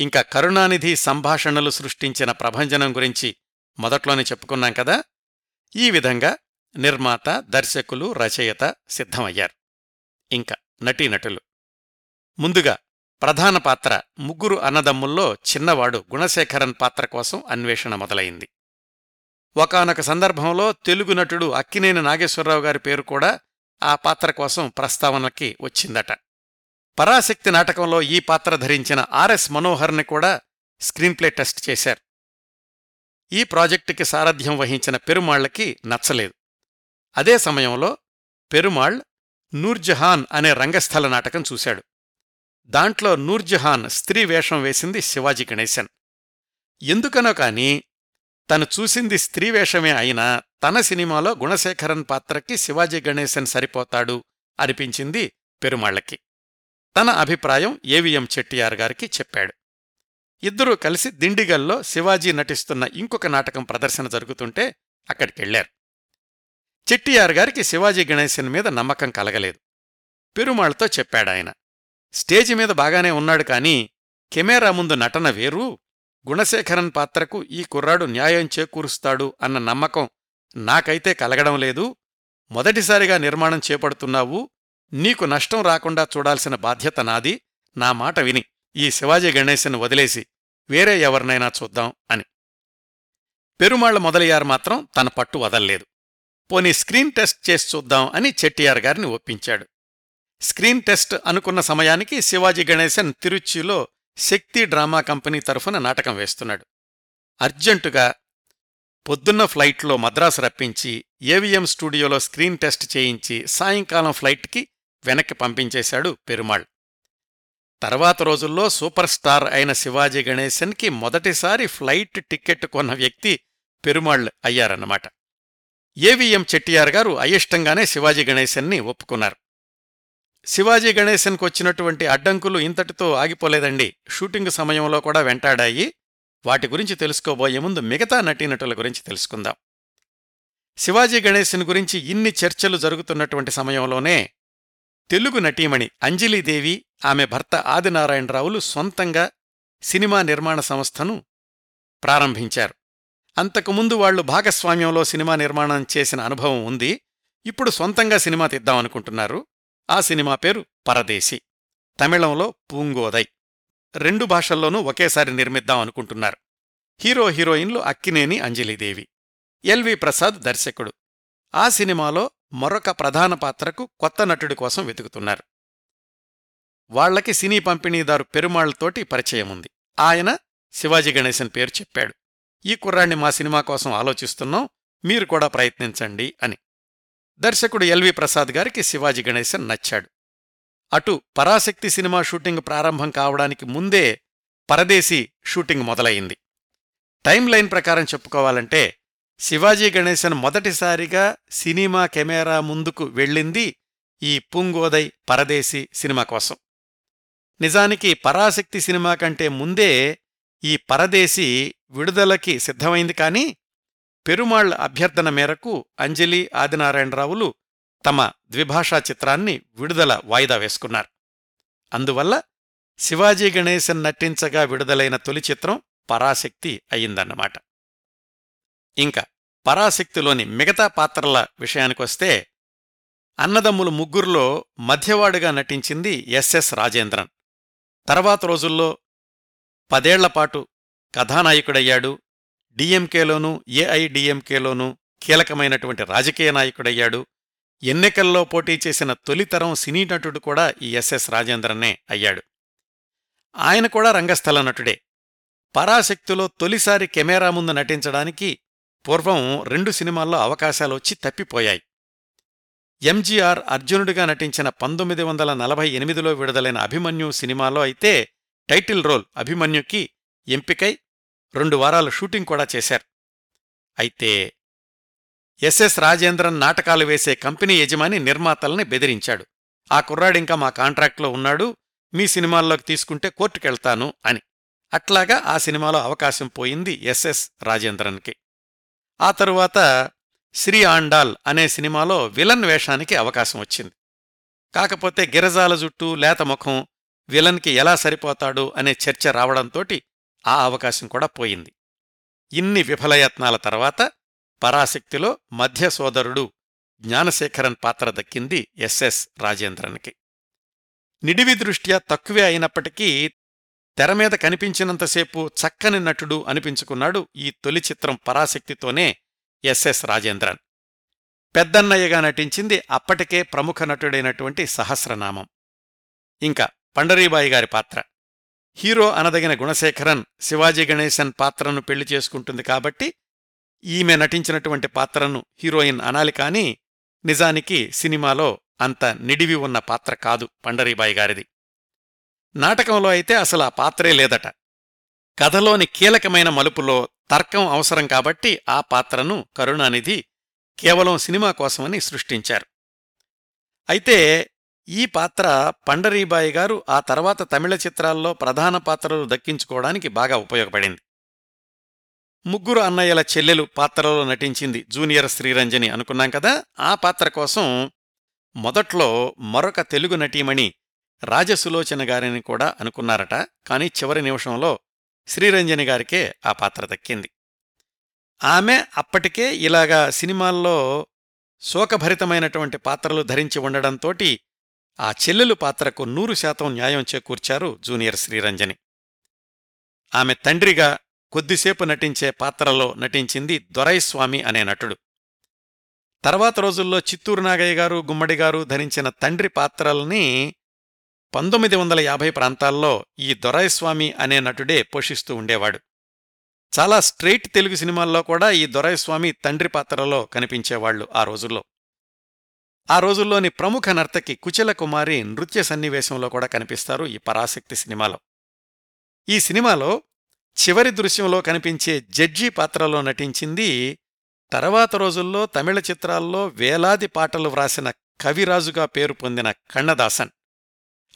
ఇంకా కరుణానిధి సంభాషణలు సృష్టించిన ప్రభంజనం గురించి మొదట్లోనే చెప్పుకున్నాం కదా ఈ విధంగా నిర్మాత దర్శకులు రచయిత సిద్ధమయ్యారు. ఇంకా నటీనటులు. ముందుగా ప్రధాన పాత్ర ముగ్గురు అన్నదమ్ముల్లో చిన్నవాడు గుణశేఖరన్ పాత్ర కోసం అన్వేషణ మొదలైంది. ఒకనొక సందర్భంలో తెలుగు నటుడు అక్కినేని నాగేశ్వరరావు గారి పేరు కూడా ఆ పాత్ర కోసం ప్రస్తావనకి వచ్చిందట. పరాశక్తి నాటకంలో ఈ పాత్ర ధరించిన ఆర్ఎస్ మనోహర్ని కూడా స్క్రీన్ప్లే టెస్ట్ చేశారు. ఈ ప్రాజెక్టుకి సారథ్యం వహించిన పెరుమాళ్ళకి నచ్చలేదు. అదే సమయంలో పెరుమాళ్ నూర్జహాన్ అనే రంగస్థల నాటకం చూశాడు. దాంట్లో నూర్జహాన్ స్త్రీ వేషం వేసింది శివాజీ గణేశన్. ఎందుకనో కాని తను చూసింది స్త్రీ వేషమే అయినా తన సినిమాలో గుణశేఖరన్ పాత్రకి శివాజీ గణేశన్ సరిపోతాడు అనిపించింది పెరుమాళ్ళకి. తన అభిప్రాయం ఏవిఎం చెట్టియార్ గారికి చెప్పాడు. ఇద్దరూ కలిసి దిండిగల్లో శివాజీ నటిస్తున్న ఇంకొక నాటకం ప్రదర్శన జరుగుతుంటే అక్కడికెళ్ళారు. చెట్టియార్ గారికి శివాజీ గణేశన్ మీద నమ్మకం కలగలేదు. పెరుమాళ్తో చెప్పాడాయన స్టేజి మీద బాగానే ఉన్నాడు కాని కెమెరా ముందు నటన వేరు గుణశేఖరన్ పాత్రకు ఈ కుర్రాడు న్యాయం చేకూరుస్తాడు అన్న నమ్మకం నాకైతే కలగడం లేదు. మొదటిసారిగా నిర్మాణం చేపడుతున్నావు నీకు నష్టం రాకుండా చూడాల్సిన బాధ్యత నాది నా మాట విని. ఈ శివాజీ గణేశన్ వదిలేసి వేరే ఎవరినైనా చూద్దాం అని. పెరుమాళ్ళ మొదలయ్యారు మాత్రం తన పట్టు వదల్లేదు. పోనీ స్క్రీన్ టెస్ట్ చేసి చూద్దాం అని చెట్టియార్ గారిని ఒప్పించాడు. స్క్రీన్ టెస్ట్ అనుకున్న సమయానికి శివాజీ గణేశన్ తిరుచిలో శక్తి డ్రామా కంపెనీ తరఫున నాటకం వేస్తున్నాడు. అర్జెంటుగా పొద్దున్న ఫ్లైట్లో మద్రాసు రప్పించి ఏవిఎం స్టూడియోలో స్క్రీన్ టెస్ట్ చేయించి సాయంకాలం ఫ్లైట్కి వెనక్కి పంపించేశాడు పెరుమాళ్. తర్వాత రోజుల్లో సూపర్ స్టార్ అయిన శివాజీ గణేశన్కి మొదటిసారి ఫ్లైట్ టిక్కెట్ కొన్న వ్యక్తి పెరుమాళ్ అయ్యారన్నమాట. ఏవిఎం చెట్టియార్ గారు అయిష్టంగానే శివాజీ గణేశన్ని ఒప్పుకున్నారు. శివాజీ గణేశన్కు వచ్చినటువంటి అడ్డంకులు ఇంతటితో ఆగిపోలేదండి. షూటింగ్ సమయంలో కూడా వెంటాడాయి. వాటి గురించి తెలుసుకోబోయే ముందు మిగతా నటీనటుల గురించి తెలుసుకుందాం. శివాజీ గణేశన్ గురించి ఇన్ని చర్చలు జరుగుతున్నటువంటి సమయంలోనే తెలుగు నటీమణి అంజలీదేవి ఆమె భర్త ఆదినారాయణరావులు సొంతంగా సినిమా నిర్మాణ సంస్థను ప్రారంభించారు. అంతకుముందు వాళ్ళు భాగస్వామ్యంలో సినిమా నిర్మాణం చేసిన అనుభవం ఉంది. ఇప్పుడు సొంతంగా సినిమా తీద్దామనుకుంటున్నారు. ఆ సినిమా పేరు పరదేశి. తమిళంలో పూంగోదై. రెండు భాషల్లోనూ ఒకేసారి నిర్మిద్దామనుకుంటున్నారు హీరో హీరోయిన్లు అక్కినేని అంజలీదేవి. ఎల్వి ప్రసాద్ దర్శకుడు. ఆ సినిమాలో మరొక ప్రధాన పాత్రకు కొత్త నటుడి కోసం వెతుకుతున్నారు. వాళ్ళకి సినీ పంపిణీదారు పెరుమాళ్ళతోటి పరిచయం ఉంది ఆయన శివాజీ గణేశన్ పేరు చెప్పాడు. ఈ కుర్రాణ్ణి మా సినిమా కోసం ఆలోచిస్తున్నాం మీరు కూడా ప్రయత్నించండి అని. దర్శకుడు ఎల్వి ప్రసాద్ గారికి శివాజీ గణేశన్ నచ్చాడు. అటు పరాశక్తి సినిమా షూటింగ్ ప్రారంభం కావడానికి ముందే పరదేశీ షూటింగ్ మొదలయింది టైం లైన్ ప్రకారం చెప్పుకోవాలంటే శివాజీ గణేశన్ మొదటిసారిగా సినిమా కెమెరా ముందుకు వెళ్ళింది ఈ పుంగోదై పరదేశీ సినిమా కోసం. నిజానికి పరాశక్తి సినిమా కంటే ముందే ఈ పరదేశీ విడుదలకి సిద్ధమైంది కాని పెరుమాళ్ళ అభ్యర్థన మేరకు అంజలి ఆదినారాయణరావులు తమ ద్విభాషా చిత్రాన్ని విడుదల వాయిదా వేసుకున్నారు. అందువల్ల శివాజీ గణేశన్ నటించగా విడుదలైన తొలి చిత్రం పరాశక్తి అయిందన్నమాట ఇంకా పరాశక్తిలోని మిగతా పాత్రల విషయానికొస్తే అన్నదమ్ములు ముగ్గురులో మధ్యవాడుగా నటించింది ఎస్ఎస్ రాజేంద్రన్. తర్వాత రోజుల్లో పదేళ్ళపాటు కథానాయకుడయ్యాడు. డిఎంకేలోనూ ఏఐడిఎంకేలోనూ కీలకమైనటువంటి రాజకీయ నాయకుడయ్యాడు. ఎన్నికల్లో పోటీ చేసిన తొలితరం సినీ నటుడు కూడా ఈ ఎస్ఎస్ రాజేంద్రనే అయ్యాడు. ఆయన కూడా రంగస్థల నటుడే. పరాశక్తిలో తొలిసారి కెమెరా ముందు నటించడానికి పూర్వం రెండు సినిమాల్లో అవకాశాలు వచ్చి తప్పిపోయాయి. ఎంజీఆర్ అర్జునుడిగా నటించిన పంతొమ్మిది వందల నలభై ఎనిమిదిలో విడుదలైన అభిమన్యు సినిమాలో అయితే టైటిల్ రోల్ అభిమన్యుకి ఎంపికై రెండు వారాలు షూటింగ్ కూడా చేశారు. అయితే ఎస్ఎస్ రాజేంద్రన్ నాటకాలు వేసే కంపెనీ యజమాని నిర్మాతల్ని బెదిరించాడు. ఆ కుర్రాడింకా మా కాంట్రాక్ట్లో ఉన్నాడు మీ సినిమాల్లోకి తీసుకుంటే కోర్టుకెళ్తాను అని. అట్లాగా ఆ సినిమాలో అవకాశం పోయింది ఎస్ఎస్ రాజేంద్రన్కి. ఆ తరువాత శ్రీ ఆండాల్ అనే సినిమాలో విలన్ వేషానికి అవకాశం వచ్చింది. కాకపోతే గిరజాల జుట్టు లేత ముఖం విలన్కి ఎలా సరిపోతాడు అనే చర్చ రావడంతోటి ఆ అవకాశం కూడా పోయింది. ఇన్ని విఫలయత్నాల తర్వాత పరాశక్తిలో మధ్య సోదరుడు జ్ఞానశేఖరన్ పాత్ర దక్కింది ఎస్ఎస్ రాజేంద్రన్కి. నిడివి దృష్ట్యా తక్కువే అయినప్పటికీ తెరమీద కనిపించినంతసేపు చక్కని నటుడు అనిపించుకున్నాడు ఈ తొలి చిత్రం పరాశక్తితోనే ఎస్ఎస్ రాజేంద్రన్. పెద్దన్నయ్యగా నటించింది అప్పటికే ప్రముఖ నటుడైనటువంటి సహస్రనామం. ఇంకా పండరీబాయి గారి పాత్ర. హీరో అనదగిన గుణశేఖరన్ శివాజీ గణేశన్ పాత్రను పెళ్ళి చేసుకుంటుంది కాబట్టి ఈమె నటించినటువంటి పాత్రను హీరోయిన్ అనాలి కానీ నిజానికి సినిమాలో అంత నిడివి ఉన్న పాత్ర కాదు పండరీబాయి గారిది. నాటకంలో అయితే అసలు ఆ పాత్రే లేదట. కథలోని కీలకమైన మలుపులో తర్కం అవసరం కాబట్టి ఆ పాత్రను కరుణానిధి కేవలం సినిమా కోసమని సృష్టించారు. అయితే ఈ పాత్ర పండరీబాయి గారు ఆ తర్వాత తమిళ చిత్రాల్లో ప్రధాన పాత్రలు దక్కించుకోవడానికి బాగా ఉపయోగపడింది. ముగ్గురు అన్నయ్యల చెల్లెలు పాత్రలో నటించింది జూనియర్ శ్రీరంజని అనుకున్నాం కదా? ఆ పాత్ర కోసం మొదట్లో మరొక తెలుగు నటీమణి రాజసులోచన గారిని కూడా అనుకున్నారట కాని చివరి నిమిషంలో శ్రీరంజని గారికే ఆ పాత్ర దక్కింది. ఆమె అప్పటికే ఇలాగా సినిమాల్లో శోకభరితమైనటువంటి పాత్రలు ధరించి ఉండడంతోటి ఆ చెల్లెలు పాత్రకు నూరు శాతం న్యాయం చేకూర్చారు జూనియర్ శ్రీరంజని. ఆమె తండ్రిగా కొద్దిసేపు నటించే పాత్రలో నటించింది దొరైస్వామి అనే నటుడు. తర్వాత రోజుల్లో చిత్తూరు నాగయ్య గారు గుమ్మడి గారు ధరించిన తండ్రి పాత్రల్ని పంతొమ్మిది వందల యాభై ప్రాంతాల్లో ఈ దొరాయస్వామి అనే నటుడే పోషిస్తూ ఉండేవాడు. చాలా స్ట్రెయిట్ తెలుగు సినిమాల్లో కూడా ఈ దొరాయస్వామి తండ్రి పాత్రలో కనిపించేవాళ్ళు ఆ రోజుల్లో. ఆ రోజుల్లోని ప్రముఖ నర్తకి కుచల కుమారి నృత్య సన్నివేశంలో కూడా కనిపిస్తారు ఈ పరాశక్తి సినిమాలో. ఈ సినిమాలో చివరి దృశ్యంలో కనిపించే జడ్జి పాత్రలో నటించింది తర్వాత రోజుల్లో తమిళ చిత్రాల్లో వేలాది పాటలు వ్రాసిన కవిరాజుగా పేరు పొందిన కన్నదాసన్.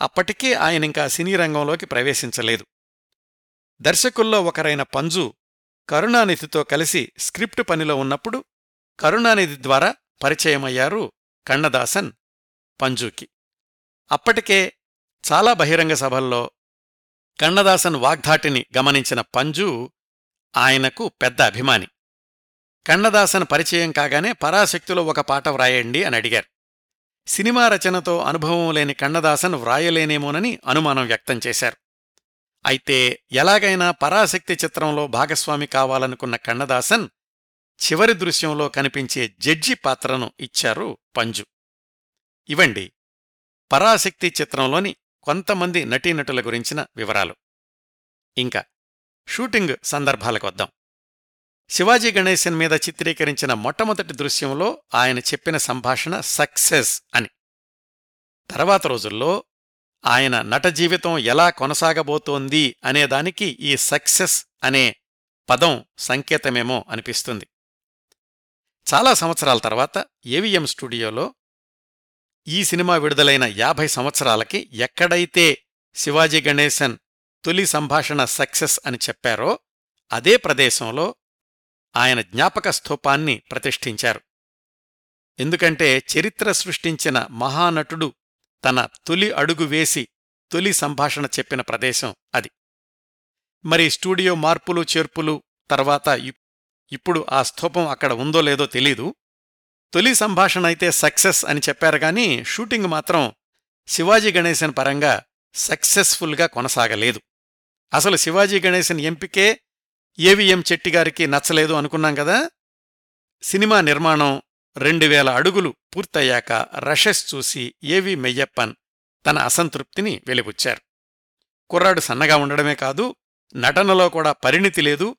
అప్పటికే ఆయనింకా సినీ రంగంలోకి ప్రవేశించలేదు. దర్శకుల్లో ఒకరైన పంజు కరుణానిధితో కలిసి స్క్రిప్ట్ పనిలో ఉన్నప్పుడు కరుణానిధి ద్వారా పరిచయమయ్యారు కన్నదాసన్ పంజుకి. అప్పటికే చాలా బహిరంగ సభల్లో కన్నదాసన్ వాగ్ధాటిని గమనించిన పంజు ఆయనకు పెద్ద అభిమాని. కన్నదాసన్ పరిచయం కాగానే పరాశక్తిలో ఒక పాట వ్రాయండి అని అడిగారు. సినిమా రచనతో అనుభవం లేని కన్నదాసన్ వ్రాయలేనేమోనని అనుమానం వ్యక్తం చేశారు. అయితే ఎలాగైనా పరాశక్తి చిత్రంలో భాగస్వామి కావాలనుకున్న కన్నదాసన్ చివరి దృశ్యంలో కనిపించే జడ్జి పాత్రను ఇచ్చారు పంజు. ఇవండి పరాశక్తి చిత్రంలోని కొంతమంది నటీనటుల గురించిన వివరాలు. ఇంకా షూటింగ్ సందర్భాలకు వద్దాం. శివాజీ గణేశన్ మీద చిత్రీకరించిన మొట్టమొదటి దృశ్యంలో ఆయన చెప్పిన సంభాషణ సక్సెస్ అని. తర్వాత రోజుల్లో ఆయన నట జీవితం ఎలా కొనసాగబోతోంది అనేదానికి ఈ సక్సెస్ అనే పదం సంకేతమేమో అనిపిస్తుంది. చాలా సంవత్సరాల తర్వాత ఏవిఎం స్టూడియోలో ఈ సినిమా విడుదలైన యాభై సంవత్సరాలకి ఎక్కడైతే శివాజీ గణేశన్ తొలి సంభాషణ సక్సెస్ అని చెప్పారో అదే ప్రదేశంలో ఆయన జ్ఞాపక స్థూపాన్ని ప్రతిష్ఠించారు. ఎందుకంటే చరిత్ర సృష్టించిన మహానటుడు తన తొలి అడుగు వేసి తొలి సంభాషణ చెప్పిన ప్రదేశం అది. మరి స్టూడియో మార్పులు చేర్పులు తర్వాత ఇప్పుడు ఆ స్థూపం అక్కడ ఉందో లేదో తెలీదు. తొలి సంభాషణ అయితే సక్సెస్ అని చెప్పారు గాని షూటింగ్ మాత్రం శివాజీ గణేశన్ పరంగా సక్సెస్ఫుల్గా కొనసాగలేదు. అసలు శివాజీ గణేశన్ ఎంపికే ఏవిఎం చెట్టిగారికి నచ్చలేదు అనుకున్నాం కదా? సినిమా నిర్మాణం రెండు వేల అడుగులు పూర్తయ్యాక రషెస్ చూసి ఏవి మెయ్యప్పన్ తన అసంతృప్తిని వెలిబుచ్చారు. కుర్రాడు సన్నగా ఉండడమే కాదు నటనలో కూడా పరిణితి లేదు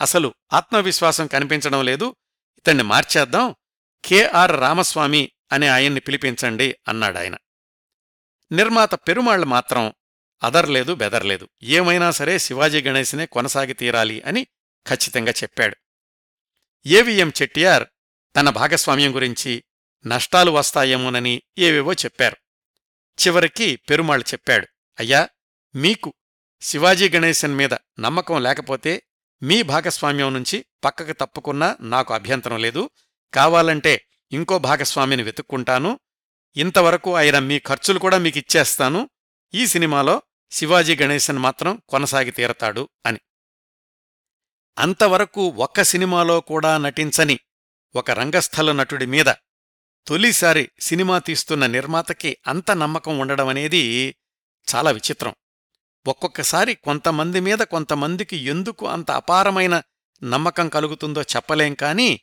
అసలు ఆత్మవిశ్వాసం కనిపించడం లేదు ఇతన్ని మార్చేద్దాం కెఆర్ రామస్వామి అనే ఆయన్ని పిలిపించండి అన్నాడాయన. నిర్మాత పెరుమాళ్ళు మాత్రం అదర్లేదు బెదర్లేదు. ఏమైనా సరే శివాజీ గణేశనే కొనసాగి తీరాలి అని ఖచ్చితంగా చెప్పాడు. ఏవిఎం చెట్టియార్ తన భాగస్వామ్యం గురించి నష్టాలు వస్తాయేమోనని ఏవేవో చెప్పారు. చివరికి పెరుమాళ్ చెప్పాడు అయ్యా మీకు శివాజీ గణేశన్ మీద నమ్మకం లేకపోతే మీ భాగస్వామ్యం నుంచి పక్కకు తప్పుకున్నా నాకు అభ్యంతరం లేదు. కావాలంటే ఇంకో భాగస్వామిని వెతుక్కుంటాను. ఇంతవరకు ఆయన మీ ఖర్చులు కూడా మీకిచ్చేస్తాను. ఈ సినిమాలో శివాజీ గణేశన్ మాత్రం కొనసాగి తీరతాడు అని. అంతవరకు ఒక్క సినిమాలో కూడా నటించని ఒక రంగస్థల నటుడి మీద తొలిసారి సినిమా తీస్తున్న నిర్మాతకి అంత నమ్మకం ఉండడమనేది చాలా విచిత్రం. ఒక్కొక్కసారి కొంతమంది మీద కొంతమందికి ఎందుకు అంత అపారమైన నమ్మకం కలుగుతుందో చెప్పలేం కాని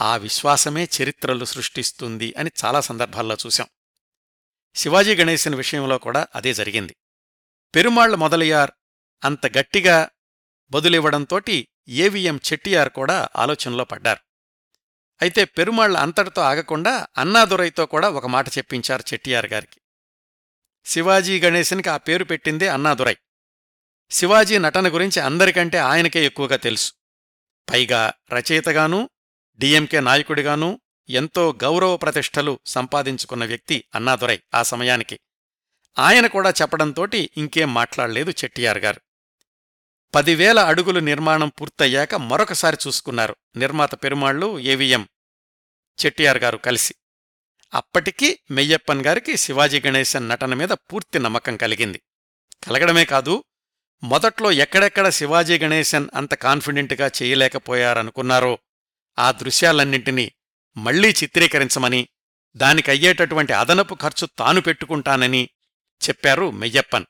ఆ విశ్వాసమే చరిత్రలు సృష్టిస్తుంది అని చాలా సందర్భాల్లో చూశాం. శివాజీ గణేశన్ విషయంలో కూడా అదే జరిగింది. పెరుమాళ్ళ మొదలయ్యార్ అంత గట్టిగా బదులివ్వడంతోటి ఏవిఎం చెట్టియార్ కూడా ఆలోచనలో పడ్డారు. అయితే పెరుమాళ్ళ అంతటితో ఆగకుండా అన్నాదురైతో కూడా ఒక మాట చెప్పించారు చెట్టియార్ గారికి. శివాజీ గణేశన్కి ఆ పేరు పెట్టిందే అన్నాదురై. శివాజీ నటన గురించి అందరికంటే ఆయనకే ఎక్కువగా తెలుసు. పైగా రచయితగానూ డిఎంకే నాయకుడిగానూ ఎంతో గౌరవ ప్రతిష్టలు సంపాదించుకున్న వ్యక్తి అన్నాదురై ఆ సమయానికి. ఆయన కూడా చెప్పడంతోటి ఇంకేం మాట్లాడలేదు చెట్టియార్ గారు. పదివేల అడుగులు నిర్మాణం పూర్తయ్యాక మరొకసారి చూసుకున్నారు నిర్మాత పెరుమాళ్ళు ఏవిఎం చెట్టియార్ గారు కలిసి. అప్పటికీ మెయ్యప్పన్ గారికి శివాజీ గణేశన్ నటన మీద పూర్తి నమ్మకం కలిగింది. కలగడమే కాదు మొదట్లో ఎక్కడెక్కడ శివాజీ గణేశన్ అంత కాన్ఫిడెంట్గా చేయలేకపోయారనుకున్నారో ఆ దృశ్యాలన్నింటినీ మళ్ళీ చిత్రీకరించమని దానికయ్యేటటువంటి అదనపు ఖర్చు తాను పెట్టుకుంటానని చెప్పారు మెయ్యప్పన్.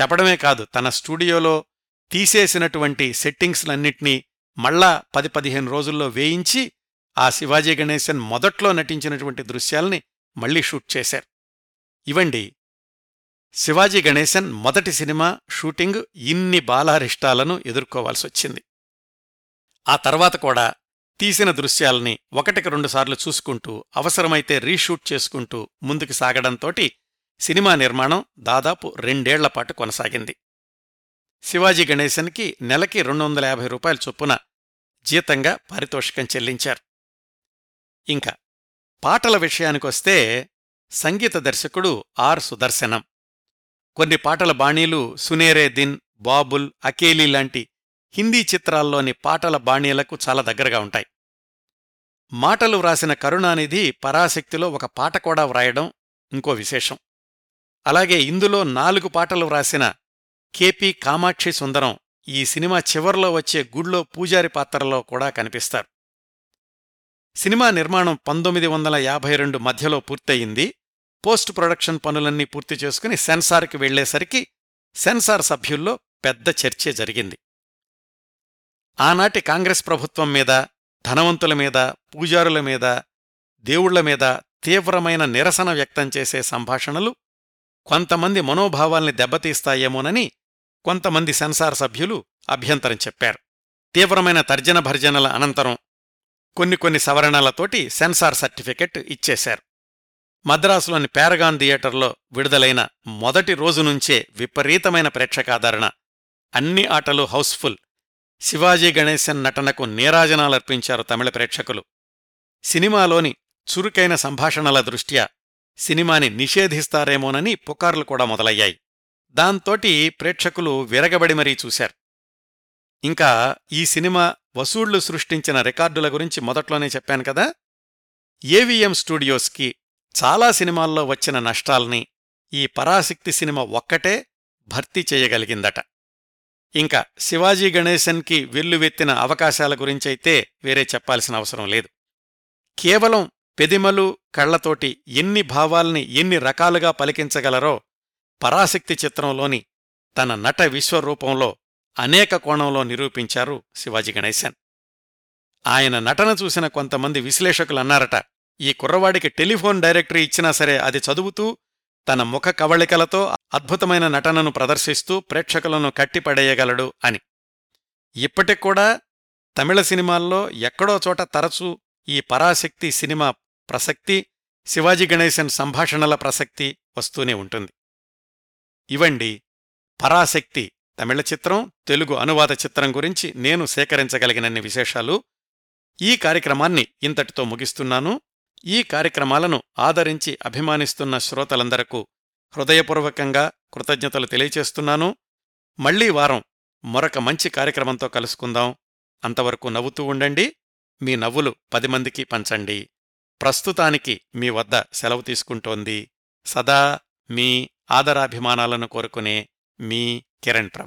చెప్పడమే కాదు తన స్టూడియోలో తీసేసినటువంటి సెట్టింగ్స్లన్నింటినీ మళ్ళా పది పదిహేను రోజుల్లో వేయించి ఆ శివాజీ గణేశన్ మొదట్లో నటించినటువంటి దృశ్యాల్ని మళ్ళీ షూట్ చేశారు. ఇవండి శివాజీ గణేశన్ మొదటి సినిమా షూటింగ్ ఇన్ని బాలారిష్టాలను ఎదుర్కోవాల్సొచ్చింది. ఆ తర్వాత కూడా తీసిన దృశ్యాల్ని ఒకటికి రెండుసార్లు చూసుకుంటూ అవసరమైతే రీషూట్ చేసుకుంటూ ముందుకు సాగడంతోటి సినిమా నిర్మాణం దాదాపు రెండేళ్ళపాటు కొనసాగింది. శివాజీ గణేశన్కి నెలకి రెండు వందల యాభై రూపాయల చొప్పున జీతంగా పారితోషికం చెల్లించారు. ఇంకా పాటల విషయానికొస్తే సంగీత దర్శకుడు ఆర్ సుదర్శనం. కొన్ని పాటల బాణీలు సునేరే దిన్ బాబుల్ అకేలీ లాంటి హిందీ చిత్రాల్లోని పాటల బాణీలకు చాలా దగ్గరగా ఉంటాయి. మాటలు వ్రాసిన కరుణానిధి పరాశక్తిలో ఒక పాట కూడా వ్రాయడం ఇంకో విశేషం. అలాగే ఇందులో నాలుగు పాటలు వ్రాసిన కెపి కామాక్షి సుందరం ఈ సినిమా చివర్లో వచ్చే గుళ్ళో పూజారి పాత్రలో కూడా కనిపిస్తారు. సినిమా నిర్మాణం పంతొమ్మిది వందల యాభై రెండు మధ్యలో పూర్తయింది. పోస్ట్ ప్రొడక్షన్ పనులన్నీ పూర్తి చేసుకుని సెన్సార్కి వెళ్ళేసరికి సెన్సార్ సభ్యుల్లో పెద్ద చర్చే జరిగింది. ఆనాటి కాంగ్రెస్ ప్రభుత్వం మీద ధనవంతుల మీద పూజారుల మీద దేవుళ్ళ మీద తీవ్రమైన నిరసన వ్యక్తం చేసే సంభాషణలు కొంతమంది మనోభావాల్ని దెబ్బతీస్తాయేమోనని కొంతమంది సెన్సార్ సభ్యులు అభ్యంతరం చెప్పారు. తీవ్రమైన తర్జన భర్జనల అనంతరం కొన్ని కొన్ని సవరణలతోటి సెన్సార్ సర్టిఫికెట్ ఇచ్చేశారు. మద్రాసులోని పారగాన్ థియేటర్లో విడుదలైన మొదటి రోజు నుంచే విపరీతమైన ప్రేక్షకాదరణ. అన్ని ఆటలు హౌస్ఫుల్. శివాజీ గణేశన్ నటనకు నీరాజనాలర్పించారు తమిళ ప్రేక్షకులు. సినిమాలోని చురుకైన సంభాషణల దృష్ట్యా సినిమాని నిషేధిస్తారేమోనని పుకార్లు కూడా మొదలయ్యాయి. దాంతోటి ప్రేక్షకులు విరగబడి మరీ చూశారు. ఇంకా ఈ సినిమా వసూళ్ళు సృష్టించిన రికార్డుల గురించి మొదట్లోనే చెప్పాను కదా? ఏవిఎం స్టూడియోస్కి చాలా సినిమాల్లో వచ్చిన నష్టాల్ని ఈ పరాశక్తి సినిమా ఒక్కటే భర్తీ చేయగలిగిందట. ఇంకా శివాజీ గణేశన్కి వెల్లువెత్తిన అవకాశాల గురించైతే వేరే చెప్పాల్సిన అవసరం లేదు. కేవలం పెదిమలు కళ్ళతోటి ఎన్ని భావాల్ని ఎన్ని రకాలుగా పలికించగలరో పరాశక్తి చిత్రంలోని తన నట విశ్వరూపంలో అనేక కోణంలో నిరూపించారు శివాజీ గణేశన్. ఆయన నటన చూసిన కొంతమంది విశ్లేషకులన్నారట ఈ కుర్రవాడికి టెలిఫోన్ డైరెక్టరీ ఇచ్చినా సరే అది చదువుతూ తన ముఖ కవళికలతో అద్భుతమైన నటనను ప్రదర్శిస్తూ ప్రేక్షకులను కట్టిపడేయగలడు అని. ఇప్పటికూడా తమిళ సినిమాల్లో ఎక్కడో చోట తరచూ ఈ పరాశక్తి సినిమా ప్రసక్తి శివాజీ గణేశన్ సంభాషణల ప్రసక్తి వస్తూనే ఉంటుంది. ఇవండి పరాశక్తి తమిళ చిత్రం తెలుగు అనువాద చిత్రం గురించి నేను సేకరించగలిగినన్ని విశేషాలు. ఈ కార్యక్రమాన్ని ఇంతటితో ముగిస్తున్నాను. ఈ కార్యక్రమాలను ఆదరించి అభిమానిస్తున్న శ్రోతలందరకు హృదయపూర్వకంగా కృతజ్ఞతలు తెలియచేస్తున్నాను. మళ్ళీ వారం మరొక మంచి కార్యక్రమంతో కలుసుకుందాం. అంతవరకు నవ్వుతూ ఉండండి. మీ నవ్వులు పది మందికి పంచండి. ప్రస్తుతానికి మీ వద్ద సెలవు తీసుకుంటోంది. సదా మీ ఆదరాభిమానాలను కోరుకునే మీ కిరణ్ ప్రభ.